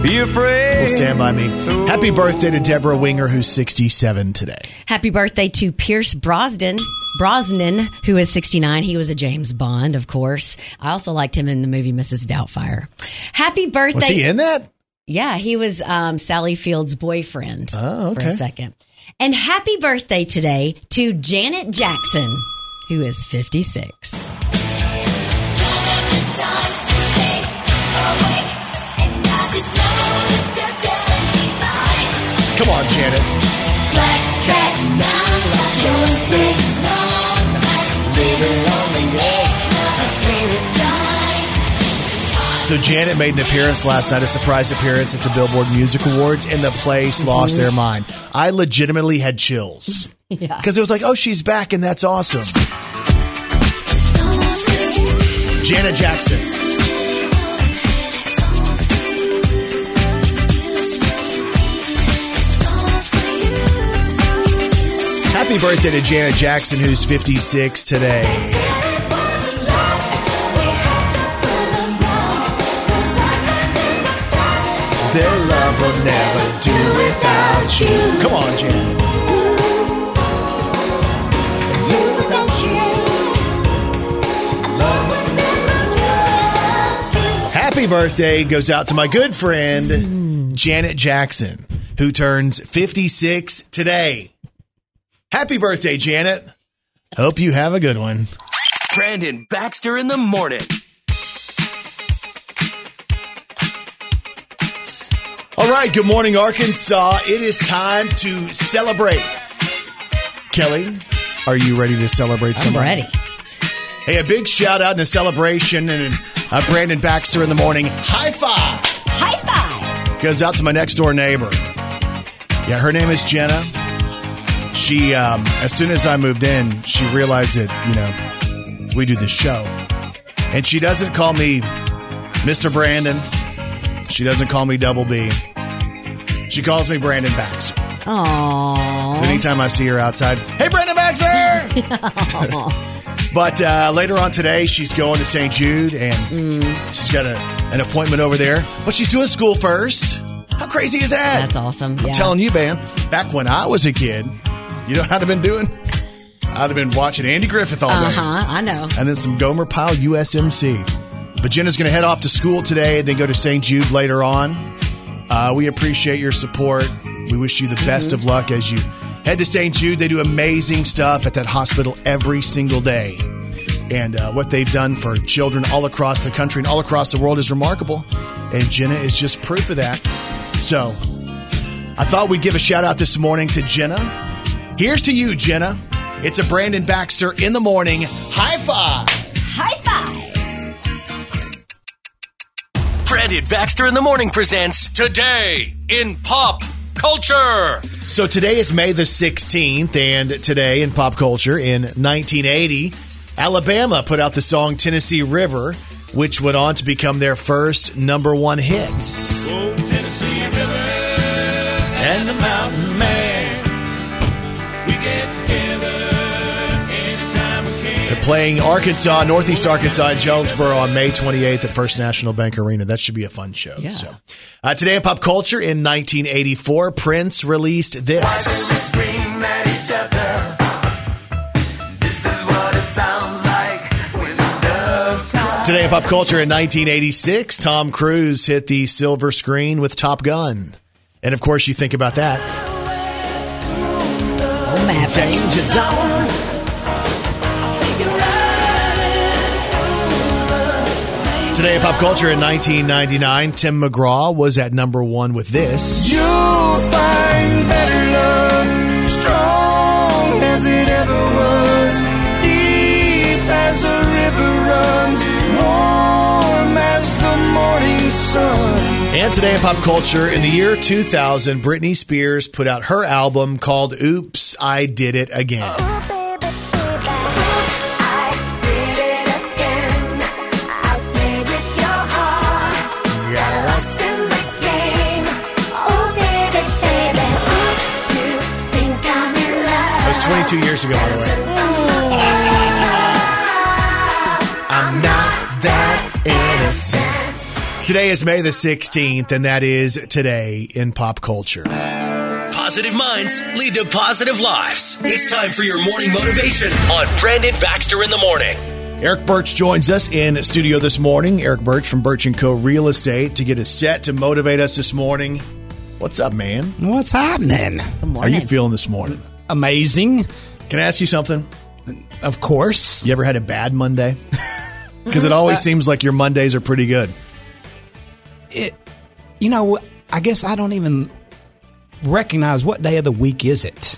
Speaker 8: be afraid.
Speaker 1: Will stand by me. Happy birthday to Debra Winger, who's 67 today.
Speaker 2: Happy birthday to Pierce Brosnan. Brosnan, who is 69. He was a James Bond, of course. I also liked him in the movie Mrs. Doubtfire. Happy birthday.
Speaker 1: Was he in that?
Speaker 2: Yeah, he was um, Sally Field's boyfriend
Speaker 1: Oh,
Speaker 2: for a second. And happy birthday today to Janet Jackson, who is 56.
Speaker 1: Come on, Janet. So Janet made an appearance last night, a surprise appearance at the Billboard Music Awards, and the place lost mm-hmm. their mind. I legitimately had chills. <laughs>
Speaker 2: Yeah.
Speaker 1: Because it was like, oh, she's back, and that's awesome. Janet Jackson. Happy birthday to Janet Jackson, who's 56 today. Their love will never do without you. Come on, Janet. Happy birthday goes out to my good friend, Janet Jackson, who turns 56 today. Happy birthday, Janet. Hope you have a good one.
Speaker 3: Brandon Baxter in the morning.
Speaker 1: All right, good morning, Arkansas. It is time to celebrate. Kelly, are you ready to celebrate
Speaker 2: I'm ready.
Speaker 1: Hey, a big shout out and a celebration and uh, Brandon Baxter in the morning. High five
Speaker 2: High five.
Speaker 1: goes out to my next door neighbor. Yeah, her name is Jenna. She, um, as soon as I moved in, she realized that, you know, we do this show. And she doesn't call me Mr. Brandon. She doesn't call me Double B. She calls me Brandon Baxter.
Speaker 2: Aww.
Speaker 1: So anytime I see her outside, hey, Brandon Baxter! <laughs> but uh, later on today, she's going to St. Jude and she's got a, an appointment over there. But she's doing school first. How crazy is that?
Speaker 2: That's awesome.
Speaker 1: I'm
Speaker 2: yeah.
Speaker 1: telling you, man, back when I was a kid, you know what I'd have been doing? I'd have been watching Andy Griffith all day.
Speaker 2: Uh huh. I know.
Speaker 1: And then some Gomer Pyle USMC. But Jenna's going to head off to school today, then go to St. Jude later on. Uh, we appreciate your support. We wish you the best of luck as you head to St. Jude. They do amazing stuff at that hospital every single day. And uh, what they've done for children all across the country and all across the world is remarkable. And Jenna is just proof of that. So I thought we'd give a shout out this morning to Jenna. Here's to you, Jenna. It's a Brandon Baxter in the morning. High five.
Speaker 2: High five.
Speaker 3: Brandon Baxter in the morning presents Today in Pop Culture.
Speaker 1: So today is May the 16th, and today in pop culture in 1980, Alabama put out the song Tennessee River, which went on to become their first number one hit.
Speaker 5: Oh, Tennessee River and the Mountain
Speaker 1: They're playing Arkansas, Northeast Arkansas, Jonesboro on May 28th at First National Bank Arena. That should be a fun show.
Speaker 2: Yeah.
Speaker 1: So, uh, today in pop culture, in 1984, Prince released this.
Speaker 8: Scream at each other. This is what it sounds like when doves cry.
Speaker 1: Today in pop culture, in 1986, Tom Cruise hit the silver screen with Top Gun. And of course, you think about that.
Speaker 2: Oh,
Speaker 1: Today in pop culture in 1999, Tim McGraw was at number one with this.
Speaker 8: You'll find better love, strong as it ever was, deep as a river runs, warm as the morning sun.
Speaker 1: And today in pop culture, in the year 2000, Britney Spears put out her album called Oops, I Did It Again. Oh, That was 22 years ago, by the way. <laughs> I'm not that innocent. Today is May the 16th, and that is today in pop culture.
Speaker 3: Positive minds lead to positive lives. It's time for your morning motivation on Brandon Baxter in the morning.
Speaker 1: Eric Birch joins us in studio this morning. Eric Birch from Birch & Co. Real Estate to get us set to motivate us this morning. What's up, man?
Speaker 7: What's happening?
Speaker 2: Good
Speaker 1: How are you feeling this morning?
Speaker 7: Amazing,
Speaker 1: Can I ask you something?
Speaker 7: of course.
Speaker 1: You ever had a bad Monday? <laughs> Because it always seems like your Mondays are pretty good.
Speaker 7: It, you know, I guess I don't even recognize what day of the week is it.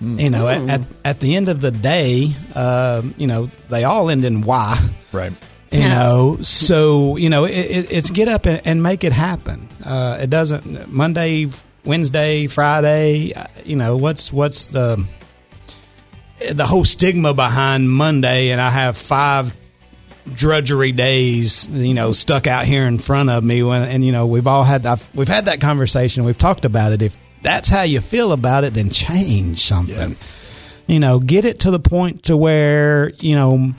Speaker 7: You know, at, at at the end of the day, um, you know, they all end in Y.
Speaker 1: Right.
Speaker 7: You
Speaker 2: Yeah.
Speaker 7: know, so you know, it, it, it's get up and, and make it happen. Uh, it doesn't Monday, Wednesday, Friday. uh, You know, what's what's the the whole stigma behind Monday? And I have five drudgery days, you know, stuck out here in front of me. When and you know, we've all had I've, we've had that conversation. We've talked about it. If that's how you feel about it, then change something. You know, get it to the point to where you know.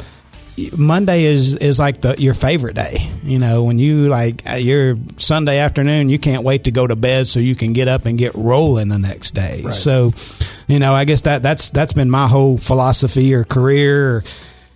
Speaker 7: Monday is is like the your favorite day. You know, when you like uh, your Sunday afternoon, you can't wait to go to bed so you can get up and get rolling the next day. So, you know, I guess that that's that's been my whole philosophy or career or,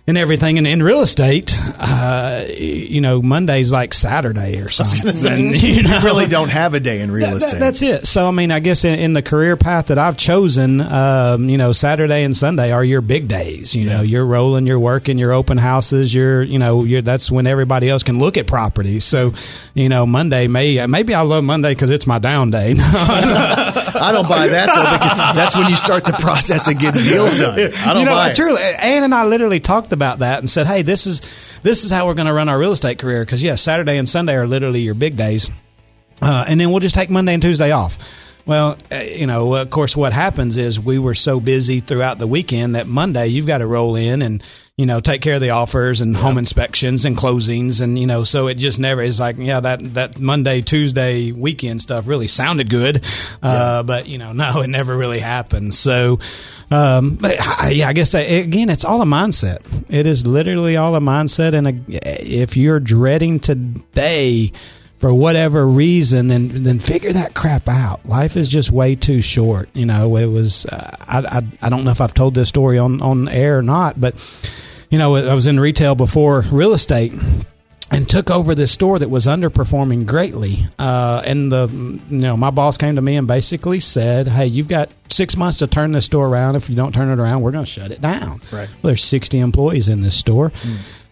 Speaker 7: and everything. And in real estate, uh, you know, Monday's like Saturday or something. <laughs> you know?
Speaker 1: You really don't have a day in real
Speaker 7: That- that-
Speaker 1: estate.
Speaker 7: that's it. So, I mean, I guess in, in the career path that I've chosen, um, you know, Saturday and Sunday are your big days. You know, you're rolling, you're working, you're open houses. You're, you know, you're that's when everybody else can look at properties. So, you know, Monday may maybe I love Monday because it's my down day. <laughs>
Speaker 1: I don't buy that though. Because that's when you start the process of getting deals done. <laughs> I don't
Speaker 7: you know,
Speaker 1: buy it.
Speaker 7: truly, Ann and I literally talked about that and said, "Hey, this is this is how we're going to run our real estate career because yes, Saturday and Sunday are literally your big days, uh, and then we'll just take Monday and Tuesday off." Well, uh, you know, of course, what happens is we were so busy throughout the weekend that Monday you've got to roll in and you know take care of the offers and home inspections and closings and you know so it just never is like yeah that that Monday Tuesday weekend stuff really sounded good, uh, but you know <laughs> no it never really happened. So um, but I, yeah, I guess that, again it's all a mindset. It is literally all a mindset, and a, if you're dreading today for whatever reason, then then figure that crap out. Life is just way too short. You know, it was. Uh, I, I I don't know if I've told this story on on air or not, but you know, I was in retail before real estate. And took over this store that was underperforming greatly. Uh, and the, you know, my boss came to me and basically said, "Hey, you've got six months to turn this store around. If you don't turn it around, we're going to shut it down."
Speaker 1: Right.
Speaker 7: Well, there's 60 employees in this store.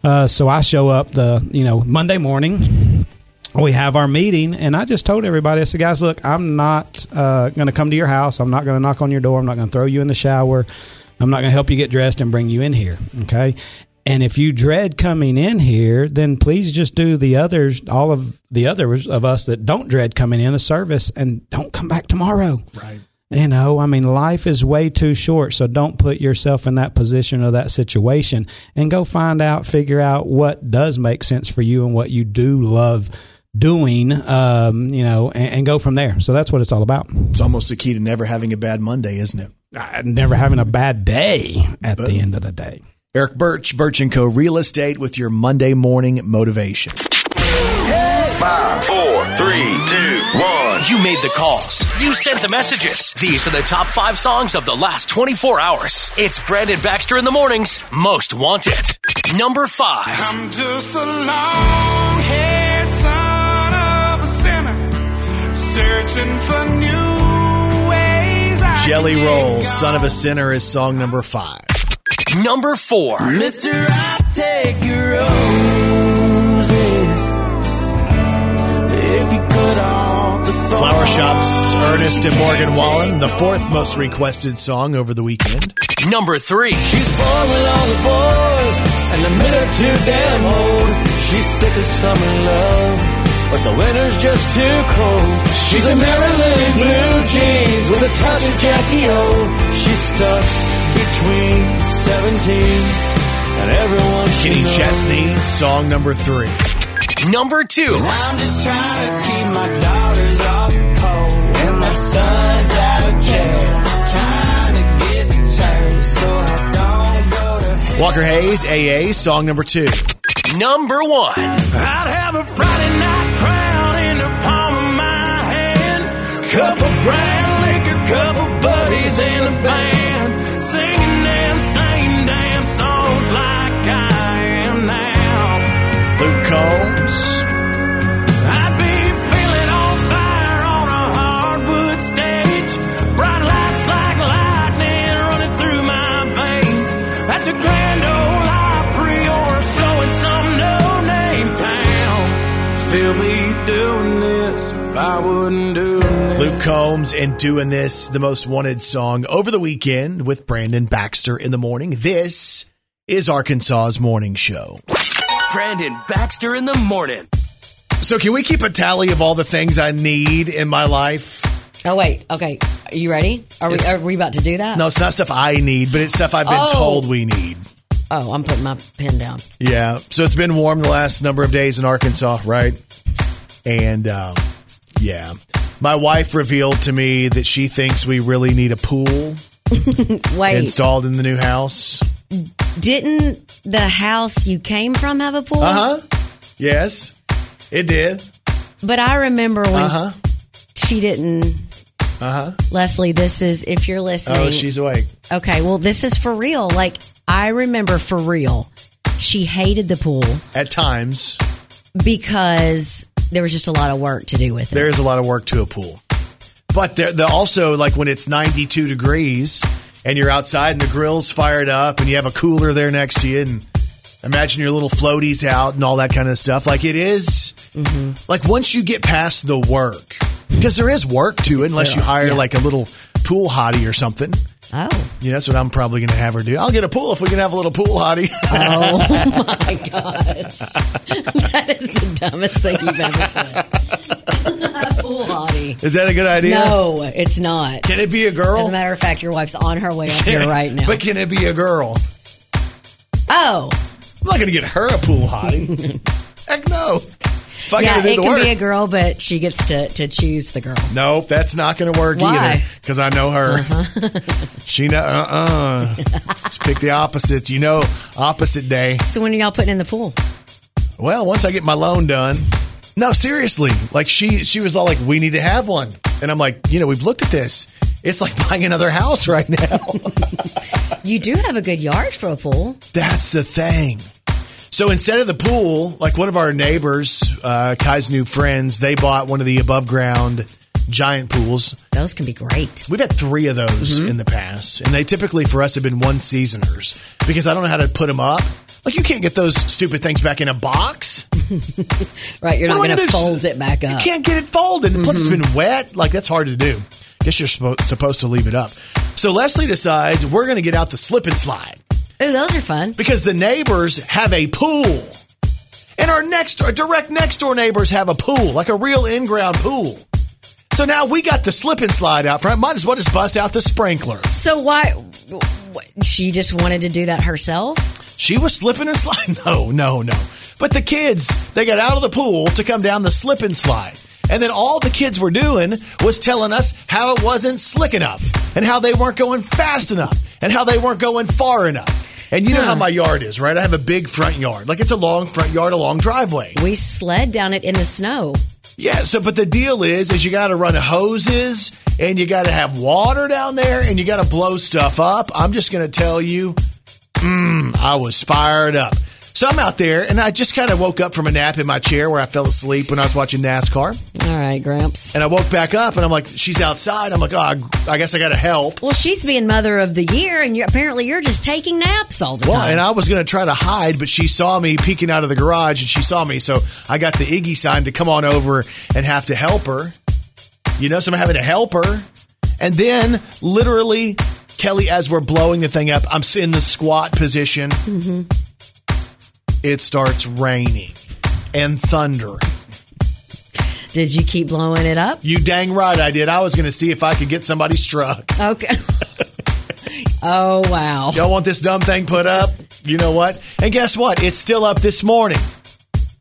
Speaker 7: Uh, so I show up the, you know, Monday morning. We have our meeting, and I just told everybody, I said, guys, look, I'm not uh, going to come to your house. I'm not going to knock on your door. I'm not going to throw you in the shower. I'm not going to help you get dressed and bring you in here. Okay. And if you dread coming in here, then please just do the others, all of the others of us that don't dread coming in a service and don't come back tomorrow.
Speaker 1: Right.
Speaker 7: You know, I mean, life is way too short, so don't put yourself in that position or that situation and go find out, figure out what does make sense for you and what you do love doing, um, you know, and, and go from there. So that's what it's all about.
Speaker 1: It's almost the key to never having a bad Monday, isn't it?
Speaker 7: Uh, never having a bad day at the end of the day.
Speaker 1: Eric Birch, Birch and Co. Real Estate with your Monday morning motivation.
Speaker 3: Five, four, three, two, one. You made the calls. You sent the messages. These are the top five songs of the last 24 hours. It's Brandon Baxter in the mornings, most wanted. Number five.
Speaker 8: Searching for new ways. I
Speaker 1: Jelly Roll, Son of a Sinner is song number five.
Speaker 3: Number four.
Speaker 5: Mister, I take your roses. If you cut off the
Speaker 1: Flower Shops, Ernest and Morgan Wallen, the fourth most requested song over the weekend.
Speaker 3: Number three.
Speaker 5: She's born with all the boys, and the men are too damn old. She's sick of summer love, but the winter's just too cold. She's a Marilyn in blue jeans with a touch of Jackie O. She's stuck between 17 and everyone she
Speaker 1: Kenny
Speaker 5: knows.
Speaker 1: Chesney, song number three.
Speaker 3: Number two.
Speaker 5: I'm just trying to keep my daughters off the and my son's out of jail. Trying to get to church so I don't go to hell.
Speaker 1: Walker Hayes, AA, song number two.
Speaker 3: Number one.
Speaker 5: I'd have a Friday night Cup of brown liquor, couple buddies in the band. Singing them same damn songs like I am now.
Speaker 1: Luke Combs,
Speaker 5: I'd be feeling on fire on a hardwood stage. Bright lights like lightning running through my veins. At the Grand Ole Opry or showing some no-name town. Still be doing this if I wouldn't do.
Speaker 1: Luke Combs, and doing this, the most wanted song over the weekend with Brandon Baxter in the morning. This is Arkansas's morning show.
Speaker 3: Brandon Baxter in the morning.
Speaker 1: So, can we keep a tally of all the things I need in my life?
Speaker 2: Oh wait, okay. Are you ready? Are we
Speaker 1: It's-
Speaker 2: are we about to do that?
Speaker 1: No, it's not stuff I need, but it's stuff I've been
Speaker 2: Oh.
Speaker 1: told we need.
Speaker 2: Oh, I'm putting my pen down.
Speaker 1: Yeah. So it's been warm the last number of days in Arkansas, right? And um, yeah, my wife revealed to me that she thinks we really need a pool <laughs>
Speaker 2: Wait,
Speaker 1: installed in the new house.
Speaker 2: didn't the house you came from have a pool?
Speaker 1: Uh huh. Yes, it did.
Speaker 2: But I remember when
Speaker 1: Uh huh.
Speaker 2: she didn't.
Speaker 1: Uh huh.
Speaker 2: Leslie, this is if you're listening.
Speaker 1: Oh, she's awake.
Speaker 2: okay. Well, this is for real. Like I remember for real, she hated the pool
Speaker 1: At times,
Speaker 2: because there was just a lot of work to do with it.
Speaker 1: there is a lot of work to a pool, but there, there also like when it's 92 degrees and you're outside and the grill's fired up and you have a cooler there next to you and imagine your little floaties out and all that kind of stuff. Like it is- mm-hmm. like once you get past the work, because there is work to it, unless you hire like a little pool hottie or something.
Speaker 2: oh,
Speaker 1: Yeah, that's what I'm probably going to have her do. I'll get a pool if we can have a little pool hottie.
Speaker 2: oh my <laughs> gosh, <laughs> that is the dumbest thing you've ever said. <laughs> pool hottie.
Speaker 1: is that a good idea?
Speaker 2: No, it's not.
Speaker 1: Can it be a girl?
Speaker 2: As a matter of fact, your wife's on her way up here right now.
Speaker 1: But can it be a girl?
Speaker 2: oh,
Speaker 1: I'm not going to get her a pool hottie. Heck no. I
Speaker 2: yeah, it can
Speaker 1: work.
Speaker 2: be a girl, but she gets to, to choose the girl.
Speaker 1: Nope, that's not going to work
Speaker 2: Why? Uh-huh.
Speaker 1: either. Because I know her. <laughs> she know. Uh uh Just pick the opposites. You know, opposite day.
Speaker 2: So when are y'all putting in the pool?
Speaker 1: Well, once I get my loan done. No, seriously. Like she, she was all like, "We need to have one," and I'm like, "You know, we've looked at this. It's like <laughs> buying another house right now."
Speaker 2: You do have a good yard for a pool.
Speaker 1: That's the thing. So instead of the pool, like one of our neighbors, uh, Kai's new friends, they bought one of the above ground giant pools.
Speaker 2: Those can be great.
Speaker 1: We've had three of those in the past, and they typically for us have been one seasoners because I don't know how to put them up. Like you can't get those stupid things back in a box. <laughs>
Speaker 2: Right, you're
Speaker 1: What
Speaker 2: not going to fold it back up.
Speaker 1: You can't get it folded. And Plus, it's been wet. Like that's hard to do. Guess you're suppo- supposed to leave it up. So Leslie decides we're going to get out the slip and slide
Speaker 2: Ooh, those are fun.
Speaker 1: because the neighbors have a pool. And our next, our direct next door neighbors have a pool, like a real in ground pool. So now we got the slip and slide out front. Might as well just bust out the sprinkler.
Speaker 2: So why? She just wanted to do that herself.
Speaker 1: She was slipping and sliding. <laughs> No, no, no. But the kids, they got out of the pool to come down the slip and slide. And then all the kids were doing was telling us how it wasn't slick enough and how they weren't going fast enough and how they weren't going far enough. And you know how my yard is, right? I have a big front yard. Like it's a long front yard, a long driveway.
Speaker 2: We sled down it in the snow.
Speaker 1: Yeah, so but the deal is is you got to run hoses and you got to have water down there and you got to blow stuff up. I'm just going to tell you, mm, I was fired up. So I'm out there and I just kind of woke up from a nap in my chair where I fell asleep when I was watching NASCAR.
Speaker 2: All right, Gramps.
Speaker 1: And I woke back up and I'm like, she's outside. I'm like, oh, I- I guess I got to help.
Speaker 2: Well, she's being mother of the year, and you apparently you're just taking naps all the time.
Speaker 1: Well,
Speaker 2: time.
Speaker 1: and I was going to try to hide, but she saw me peeking out of the garage and she saw me. So I got the Iggy sign to come on over and have to help her. You know, so I'm having to help her. And then, literally, Kelly, as we're blowing the thing up, I'm in the squat position. Mm-hmm. It starts raining and thundering.
Speaker 2: Did you keep blowing it up?
Speaker 1: You dang right I did. I was going to see if I could get somebody struck.
Speaker 2: Okay. <laughs> oh wow.
Speaker 1: Y'all want this dumb thing put up? You know what? And guess what? It's still up this morning.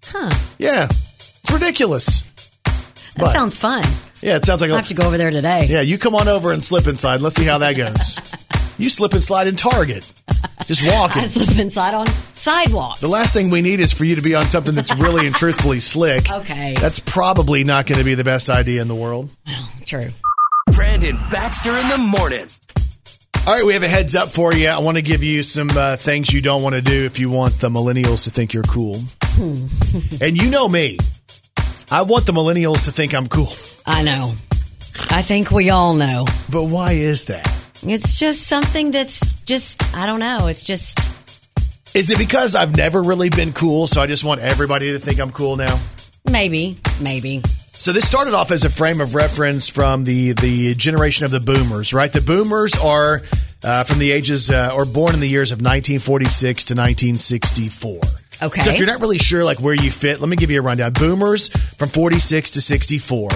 Speaker 2: Huh.
Speaker 1: Yeah. It's ridiculous.
Speaker 2: That
Speaker 1: But-
Speaker 2: sounds fun.
Speaker 1: Yeah, it sounds like
Speaker 2: I'll
Speaker 1: a,
Speaker 2: have to go over there today.
Speaker 1: Yeah, you come on over and slip inside. Let's see how that goes. <laughs> you slip and slide in Target. Just walking. <laughs>
Speaker 2: I slip inside on sidewalks.
Speaker 1: The last thing we need is for you to be on something that's really and truthfully slick.
Speaker 2: Okay.
Speaker 1: That's probably not going to be the best idea in the world.
Speaker 2: Well, True.
Speaker 3: Brandon Baxter in the morning.
Speaker 1: All right, we have a heads up for you. I want to give you some uh, things you don't want to do if you want the millennials to think you're cool. and you know me. I want the millennials to think I'm cool.
Speaker 2: I know. I think we all know.
Speaker 1: But why is that?
Speaker 2: It's just something that's just I don't know. It's just
Speaker 1: Is it because I've never really been cool, so I just want everybody to think I'm cool now?
Speaker 2: maybe, maybe.
Speaker 1: So this started off as a frame of reference from the the generation of the boomers, right? The boomers are uh, from the ages uh, or born in the years of 1946 to 1964.
Speaker 2: Okay.
Speaker 1: So if you're not really sure like where you fit, let me give you a rundown. Boomers from 46 to 64.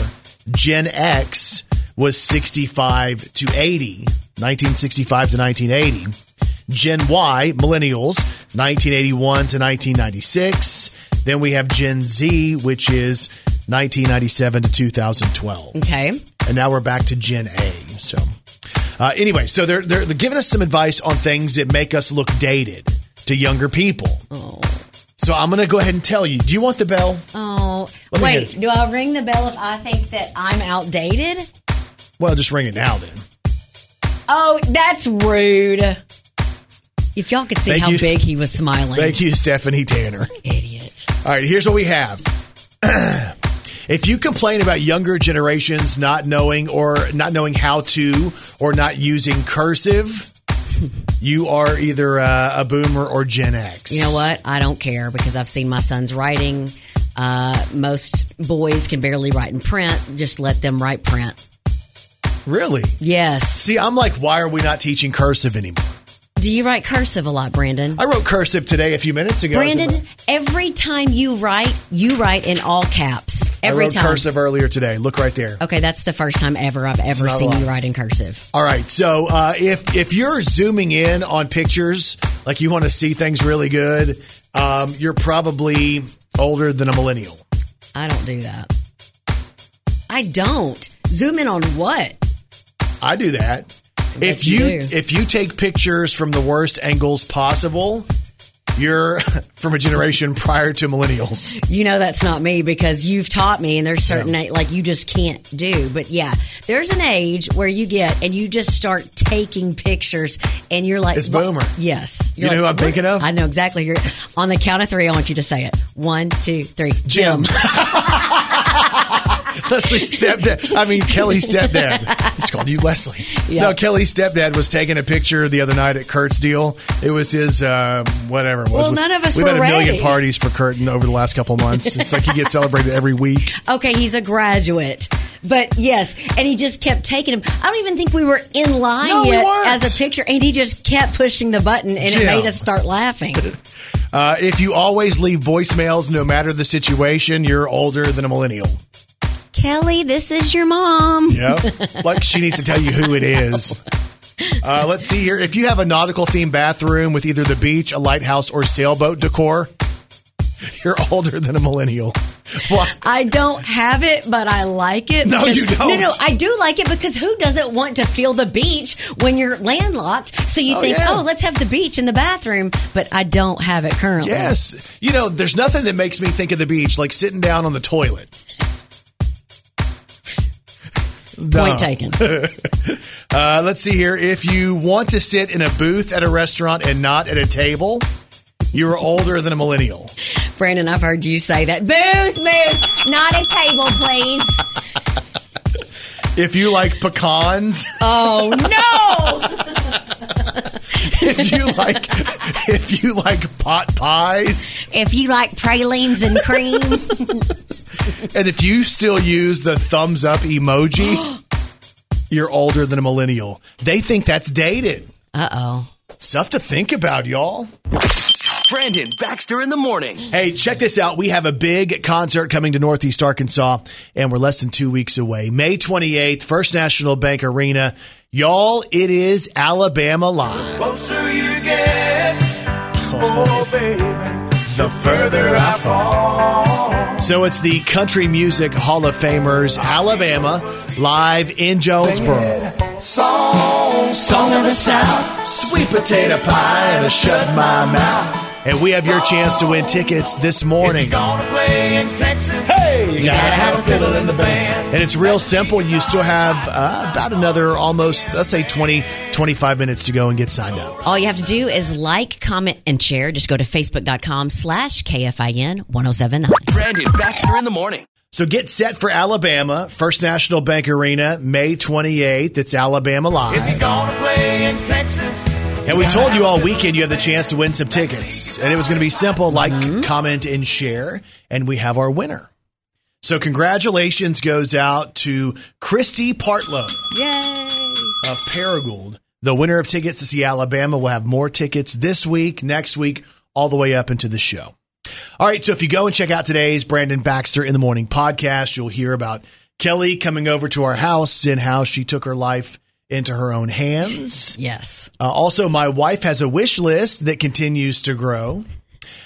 Speaker 1: Gen X was 65 to 80, 1965 to 1980. Gen Y, millennials, 1981 to 1996. Then we have Gen Z, which is 1997 to 2012
Speaker 2: Okay.
Speaker 1: and now we're back to Gen A. So, uh, anyway, so they're, they're they're giving us some advice on things that make us look dated to younger people. So I'm going to go ahead and tell you. Do you want the bell?
Speaker 2: Oh, wait. Do I ring the bell if I think that I'm outdated?
Speaker 1: Well, just ring it now then.
Speaker 2: Oh, that's rude. If y'all could see
Speaker 1: Thank
Speaker 2: how
Speaker 1: you.
Speaker 2: big he was smiling.
Speaker 1: Thank you, Stephanie Tanner.
Speaker 2: Idiot.
Speaker 1: All right, here's what we have. <clears throat> if you complain about younger generations not knowing or not knowing how to or not using cursive, you are either uh, a boomer or Gen X.
Speaker 2: You know what? I don't care because I've seen my son's writing. Uh, most boys can barely write in print. Just let them write print.
Speaker 1: Really?
Speaker 2: Yes.
Speaker 1: See, I'm like, why are we not teaching cursive anymore?
Speaker 2: Do you write cursive a lot, Brandon?
Speaker 1: I wrote cursive today a few minutes ago.
Speaker 2: Brandon, every time you write, you write in all caps. Every time I
Speaker 1: wrote
Speaker 2: time.
Speaker 1: cursive earlier today. Look right there.
Speaker 2: Okay, that's the first time ever I've ever seen you write in cursive.
Speaker 1: All right, so uh, if if you're zooming in on pictures, like you want to see things really good, um, you're probably older than a millennial.
Speaker 2: I don't do that. I don't. Zoom in on what?
Speaker 1: I do that. If
Speaker 2: you
Speaker 1: you if you take pictures from the worst angles possible, you're <laughs> from a generation prior to millennials.
Speaker 2: You know that's not me because you've taught me, and there's certain a- like you just can't do. But yeah, there's an age where you get and you just start taking pictures, and you're like,
Speaker 1: It's boomer.
Speaker 2: Yes,
Speaker 1: You
Speaker 2: You're
Speaker 1: know who I'm
Speaker 2: "What?"
Speaker 1: thinking of?
Speaker 2: I know exactly. You're, on the count of three, I want you to say it. One, two, three.
Speaker 1: Jim. <laughs> Leslie's stepdad. I mean, Kelly's stepdad. He's called you Leslie.
Speaker 2: Yeah.
Speaker 1: No, Kelly's stepdad was taking a picture the other night at Kurt's deal. It was his, uh, whatever it was.
Speaker 2: Well, none of us
Speaker 1: We've had a million parties for Kurt over the last couple months. It's like he gets celebrated every week. <laughs>
Speaker 2: Okay, he's a graduate. But yes, and he just kept taking him. I don't even think we were in line
Speaker 1: No,
Speaker 2: yet
Speaker 1: weren't.
Speaker 2: as a picture, and he just kept pushing the button, and
Speaker 1: Jim.
Speaker 2: it made us start laughing. <laughs>
Speaker 1: Uh, if you always leave voicemails, no matter the situation, you're older than a millennial.
Speaker 2: Kelly, this is your mom.
Speaker 1: Yep. like she needs to tell you who it is. Uh, let's see here. If you have a nautical themed bathroom with either the beach, a lighthouse, or sailboat decor, you're older than a millennial. Why?
Speaker 2: I don't have it, but I like it.
Speaker 1: No, you don't.
Speaker 2: No, no, I do like it because who doesn't want to feel the beach when you're landlocked? So you
Speaker 1: Oh,
Speaker 2: think,
Speaker 1: yeah.
Speaker 2: oh, let's have the beach in the bathroom, but I don't have it currently.
Speaker 1: Yes. You know, there's nothing that makes me think of the beach like sitting down on the toilet.
Speaker 2: Point
Speaker 1: No.
Speaker 2: taken. <laughs>
Speaker 1: Uh, let's see here. If you want to sit in a booth at a restaurant and not at a table, you're older than a millennial.
Speaker 2: Brandon, I've heard you say that. Booth, booth, not a table, please.
Speaker 1: If you like pecans, <laughs>
Speaker 2: Oh no!
Speaker 1: if you like if you like pot pies,
Speaker 2: if you like pralines and cream, <laughs> <laughs>
Speaker 1: and if you still use the thumbs up emoji, <gasps> you're older than a millennial. They think that's dated.
Speaker 2: uh oh.
Speaker 1: Stuff to think about, y'all.
Speaker 3: Brandon Baxter in the morning.
Speaker 1: Hey, check this out. We have a big concert coming to Northeast Arkansas, and we're less than two weeks away. May 28th, First National Bank Arena. Y'all, it is Alabama Live.
Speaker 5: Closer you get, oh baby, the further I fall.
Speaker 1: So it's the Country Music Hall of Famers, Alabama, live in Jonesboro.
Speaker 5: Song, song of the South, sweet potato pie and a shut my mouth.
Speaker 1: And we have your chance to win tickets this morning.
Speaker 5: Gonna play in Texas. Hey, you gotta have a fiddle in the band.
Speaker 1: And it's real simple. You still have uh, about another almost, let's say 20, 25 minutes to go and get signed up.
Speaker 2: All you have to do is like, comment, and share. Just go to facebook.com slash KFIN 1079.
Speaker 3: Brandon Baxter in the morning.
Speaker 1: So get set for Alabama, First National Bank Arena, May 28th. It's Alabama Live.
Speaker 5: Gonna play in Texas.
Speaker 1: And we told you all weekend you have the chance to win some tickets. And it was going to be simple like, mm-hmm. comment, and share. And we have our winner. So congratulations goes out to Christy Partlow
Speaker 2: Yay!
Speaker 1: of Paragould. The winner of tickets to see Alabama will have more tickets this week, next week, all the way up into the show. All right, so if you go and check out today's Brandon Baxter in the Morning podcast, you'll hear about Kelly coming over to our house and how she took her life into her own hands.
Speaker 2: Yes.
Speaker 1: Uh, also, my wife has a wish list that continues to grow.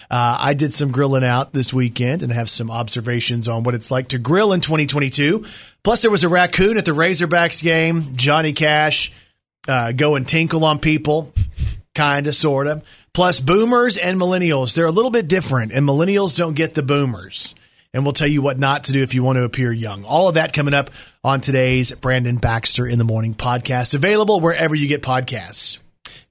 Speaker 1: Uh, I did some grilling out this weekend and have some observations on what it's like to grill in 2022. Plus, there was a raccoon at the Razorbacks game. Johnny Cash uh, go and tinkle on people, kind of, sort of. Plus, boomers and millennials, they're a little bit different, and millennials don't get the boomers. And we'll tell you what not to do if you want to appear young. All of that coming up on today's Brandon Baxter in the Morning podcast, available wherever you get podcasts.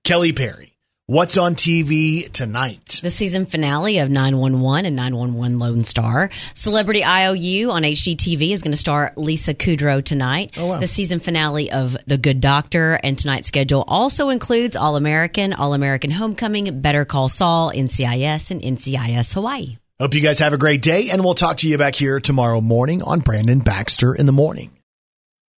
Speaker 1: Kelly Perry, what's on TV tonight?
Speaker 2: The season finale of 911 and 911 Lone Star. Celebrity IOU on HGTV is going to star Lisa Kudrow tonight.
Speaker 1: Oh, wow.
Speaker 2: The season finale of The Good Doctor and tonight's schedule also includes All American, All American Homecoming, Better Call Saul, NCIS, and NCIS Hawaii.
Speaker 1: Hope you guys have a great day, and we'll talk to you back here tomorrow morning on Brandon Baxter in the Morning.